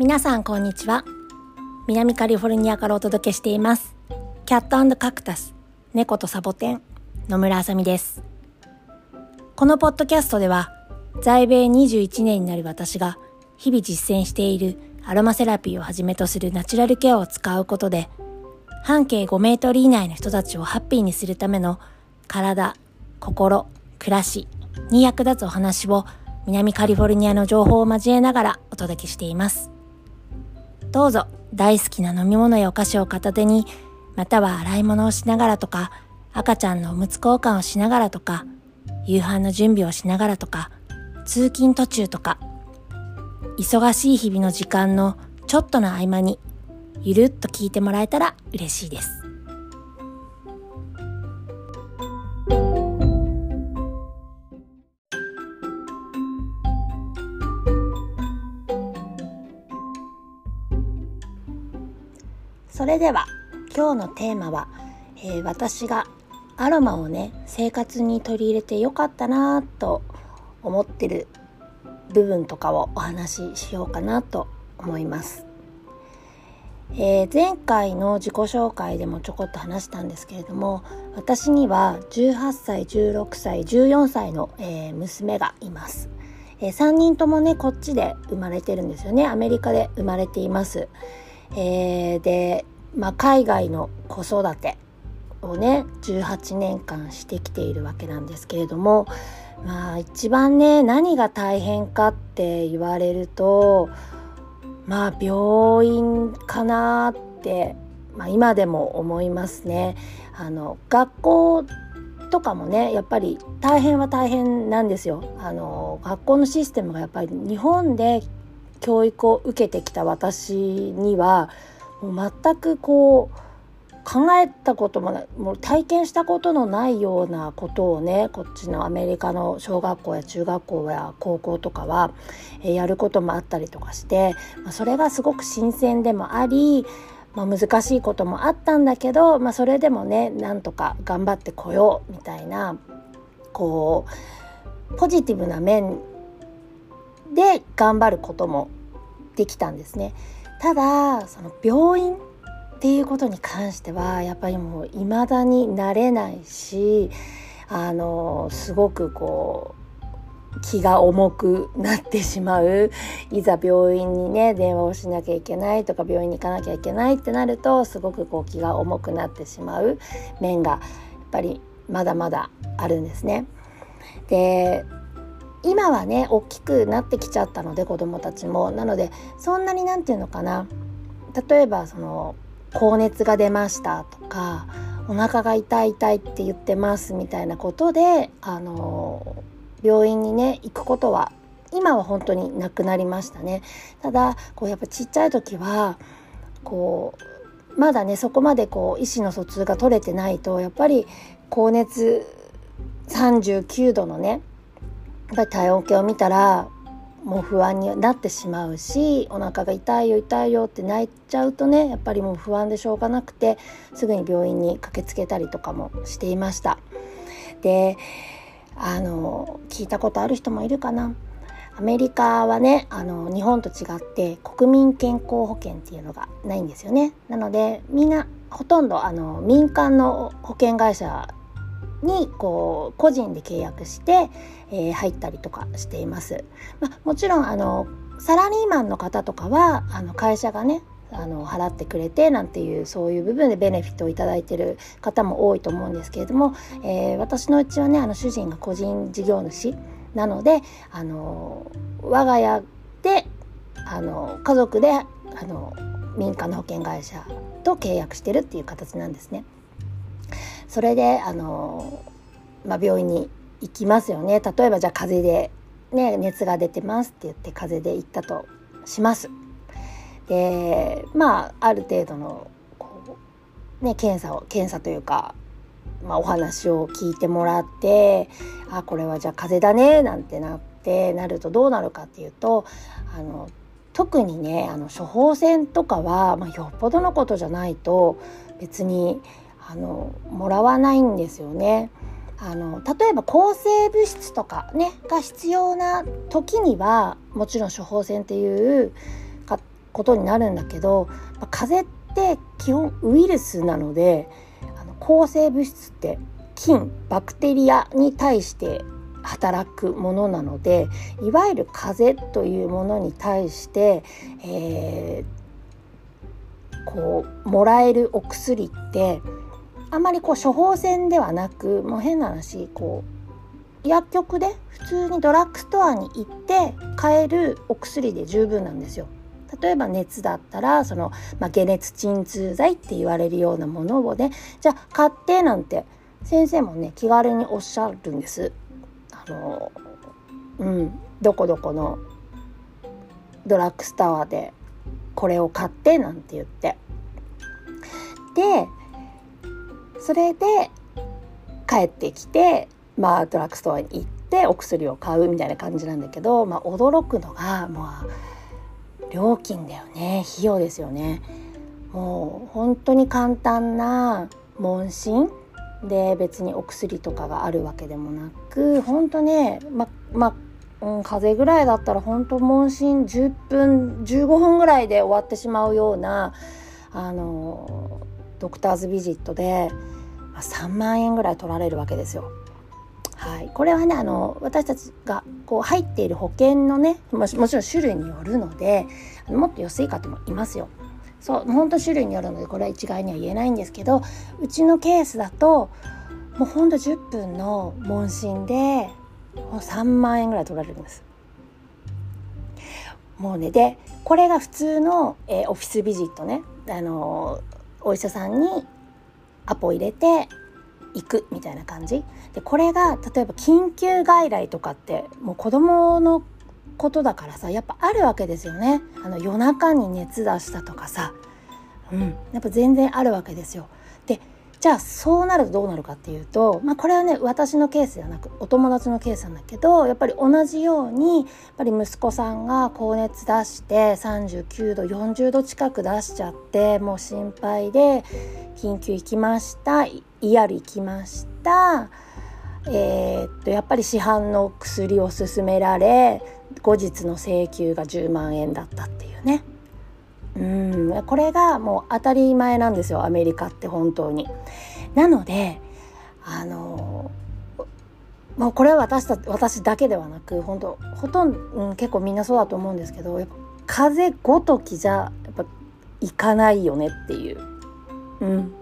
皆さんこんにちは。南カリフォルニアからお届けしています。キャットカクタス猫とサボテン野村あさみです。このポッドキャストでは在米21年になる私が日々実践しているアロマセラピーをはじめとするナチュラルケアを使うことで半径5メートル以内の人たちをハッピーにするための体、心、暮らしに役立つお話を南カリフォルニアの情報を交えながらお届けしています。どうぞ大好きな飲み物やお菓子を片手に、または洗い物をしながらとか、赤ちゃんのおむつ交換をしながらとか、夕飯の準備をしながらとか、通勤途中とか、忙しい日々の時間のちょっとの合間に、ゆるっと聞いてもらえたら嬉しいです。それでは今日のテーマは、えー、私がアロマをね生活に取り入れてよかったなと思ってる部分とかをお話ししようかなと思います。えー、前回の自己紹介でもちょこっと話したんですけれども私には18歳16歳14歳の、えー、娘がいます、えー、3人ともねこっちで生まれてるんですよね。アメリカで生まれています、えー、で、まあ、海外の子育てをね18年間してきているわけなんですけれどもまあ一番ね何が大変かって言われるとまあ病院かなって、まあ、今でも思いますね。あの学校とかもねやっぱり大変は大変なんですよ。あの学校のシステムがやっぱり日本で教育を受けてきた私にはもう全くこう考えたこともないもう体験したことのないようなことをねこっちのアメリカの小学校や中学校や高校とかは、えやることもあったりとかして、ま、それがすごく新鮮でもあり、まあ、難しいこともあったんだけど、まあ、それでもねなんとか頑張ってこようみたいなこうポジティブな面で頑張ることもできたんですね。ただその病院っていうことに関してはやっぱりもう未だになれないしあのすごくこう気が重くなってしまういざ病院にね電話をしなきゃいけないとか病院に行かなきゃいけないってなるとすごくこう気が重くなってしまう面がやっぱりまだまだあるんですね。で今はね大きくなってきちゃったので子どもたちも。なのでそんなに何て言うのかな。例えばその高熱が出ましたとかお腹が痛い痛いって言ってますみたいなことであの病院にね行くことは今は本当になくなりましたね。ただこうやっぱちっちゃい時はこうまだねそこまでこう意思の疎通が取れてないとやっぱり高熱39度のねっぱり体温計を見たらもう不安になってしまうしお腹が痛いよ痛いよって泣いちゃうとねやっぱりもう不安でしょうがなくてすぐに病院に駆けつけたりとかもしていました。であの聞いたことある人もいるかな？アメリカはねあの日本と違って国民健康保険っていうのがないんですよね。なのでみんなほとんどあの民間の保険会社にこう個人で契約して、えー、入ったりとかしています。まあ、もちろんあのサラリーマンの方とかはあの会社がねあの払ってくれてなんていうそういう部分でベネフィットを頂いてる方も多いと思うんですけれども、えー、私のうちはねあの主人が個人事業主なのであの我が家であの家族であの民間の保険会社と契約してるっていう形なんですね。それであの、まあ、病院に行きますよね例えばじゃあ風邪で、ね、熱が出てますって言って風邪で行ったとします。でまあある程度のこう、ね、検査を検査というか、まあ、お話を聞いてもらってあこれはじゃあ風邪だねなんてなってなるとどうなるかっていうとあの特にねあの処方箋とかは、まあ、よっぽどのことじゃないと別にあのもらわないんですよね。あの例えば抗生物質とかねが必要な時にはもちろん処方箋っていうことになるんだけど、まあ、風邪って基本ウイルスなのであの抗生物質って菌バクテリアに対して働くものなのでいわゆる風邪というものに対して、えー、こうもらえるお薬ってあんまりこう処方箋ではなくもう変な話こう薬局で普通にドラッグストアに行って買えるお薬で十分なんですよ。例えば熱だったらその、まあ、解熱鎮痛剤って言われるようなものをねじゃあ買ってなんて先生もね気軽におっしゃるんです。あのうんどこどこのドラッグストアでこれを買ってなんて言ってでそれで帰ってきてまあドラッグストアに行ってお薬を買うみたいな感じなんだけど、まあ、驚くのがまあ料金だよね費用ですよね。もう本当に簡単な問診で別にお薬とかがあるわけでもなく本当ねままうん、風邪ぐらいだったら本当問診10分15分ぐらいで終わってしまうようなあのドクターズビジットで3万円ぐらい取られるわけですよ。はい、これはねあの私たちがこう入っている保険のねもちろん種類によるのでもっと安い方もいますよ。そう本当種類によるのでこれは一概には言えないんですけどうちのケースだともうほんと10分の問診でもう3万円ぐらい取られるんです。もうねでこれが普通の、えー、オフィスビジットね、あの、お医者さんにアポ入れて行くみたいな感じ。でこれが例えば緊急外来とかってもう子供のことだからさやっぱあるわけですよね。あの夜中に熱出したとかさ。うん。やっぱ全然あるわけですよ。でじゃあそうなるとどうなるかっていうと、まあ、これはね私のケースじゃなくお友達のケースなんだけどやっぱり同じようにやっぱり息子さんが高熱出して39度40度近く出しちゃってもう心配で緊急行きました。ER 行きました。えー、っとやっぱり市販の薬を勧められ後日の請求が10万円だったっていうね。うんこれがもう当たり前なんですよアメリカって本当に。なのであのまあ、これは私た私だけではなく本当ほとんど、うん、結構みんなそうだと思うんですけどやっぱ風邪ごときじゃやっぱいかないよねっていう、うん、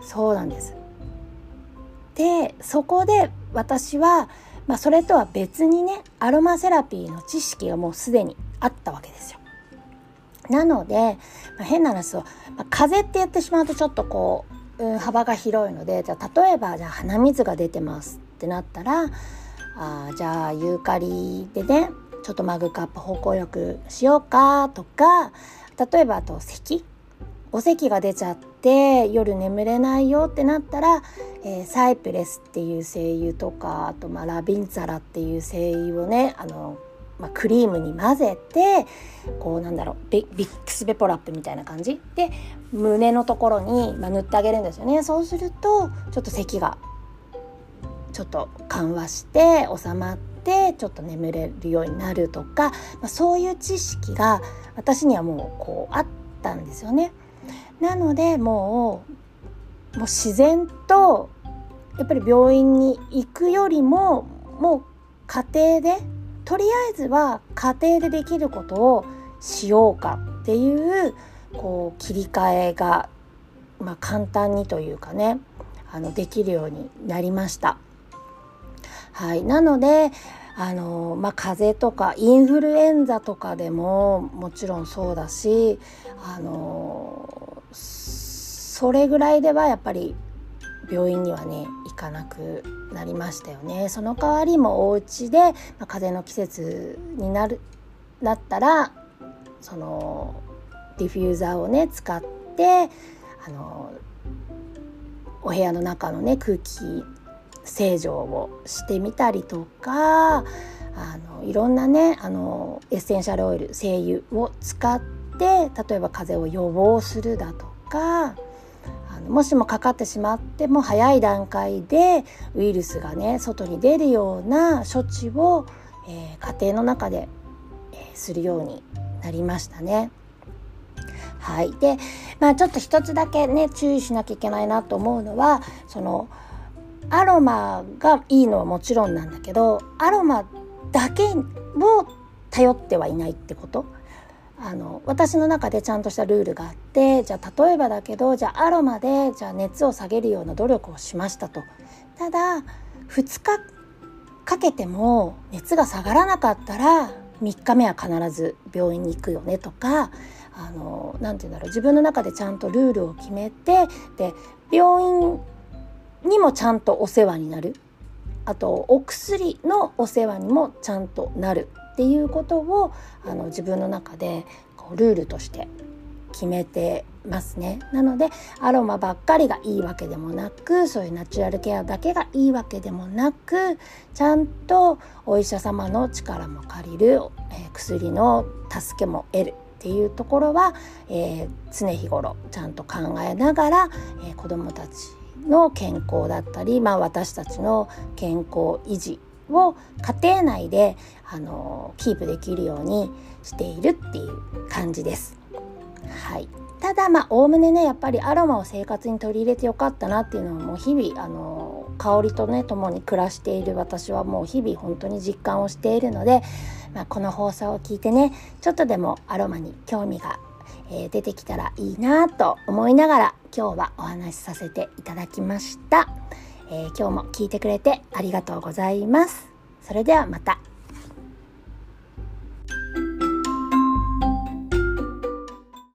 そうなんです。でそこで私はまあ、それとは別にねアロマセラピーの知識がもうすでにあったわけですよ。なので、まあ、変な話を、まあ、風邪って言ってしまうとちょっとこう、うん、幅が広いのでじゃあ例えばじゃあ鼻水が出てますってなったらあじゃあユーカリでねちょっとマグカップ方向よくしようかとか例えばあと咳お咳が出ちゃって夜眠れないよってなったら、えー、サイプレスっていう精油とかあと、まあ、ラビンツァラっていう精油をねあの、まあ、クリームに混ぜてこうなんだろうビックスベポラップみたいな感じ？で胸のところに、まあ、塗ってあげるんですよねそうするとちょっと咳がちょっと緩和して収まってちょっと眠れるようになるとか、まあ、そういう知識が私にはもうこうあったんですよね。なのでもうもう自然とやっぱり病院に行くよりももう家庭でとりあえずは家庭でできることをしようかっていうこう切り替えが、まあ、簡単にというかねあのできるようになりました。はい、なのであの、まあ、風邪とかインフルエンザとかでももちろんそうだしあのそれぐらいではやっぱり病院にはね行かなくなりましたよね。その代わりもお家で、まあ、風邪の季節になるなったらそのディフューザーをね使ってあのお部屋の中のね空気清浄をしてみたりとかあのいろんなねあのエッセンシャルオイル精油を使ってて例えば風邪を予防するだとかあのもしもかかってしまっても早い段階でウイルスがね外に出るような処置を、えー、家庭の中で、えー、するようになりましたね。はい。で、まあちょっと一つだけね、注意しなきゃいけないなと思うのは、その、アロマがいいのはもちろんなんだけど、アロマだけを頼ってはいないってこと。あの私の中でちゃんとしたルールがあってじゃあ例えばだけどじゃあアロマでじゃあ熱を下げるような努力をしましたと。ただ2日かけても熱が下がらなかったら3日目は必ず病院に行くよねとかあのなて言うんだろう自分の中でちゃんとルールを決めてで病院にもちゃんとお世話になる。あとお薬のお世話にもちゃんとなるっていうことをあの自分の中でこうルールとして決めてますね。なのでアロマばっかりがいいわけでもなくそういうナチュラルケアだけがいいわけでもなくちゃんとお医者様の力も借りる、えー、薬の助けも得るっていうところは、えー、常日頃ちゃんと考えながら、えー、子どもたちの健康だったり、まあ、私たちの健康維持を家庭内であのキープできるようにしているっていう感じです。はい、ただまあおおむねねやっぱりアロマを生活に取り入れてよかったなっていうのはもう日々あの香りとね共に暮らしている私はもう日々本当に実感をしているので、まあ、この放送を聞いてねちょっとでもアロマに興味が、えー、出てきたらいいなと思いながら今日はお話しさせていただきました、えー、今日も聞いてくれてありがとうございます。それではまた。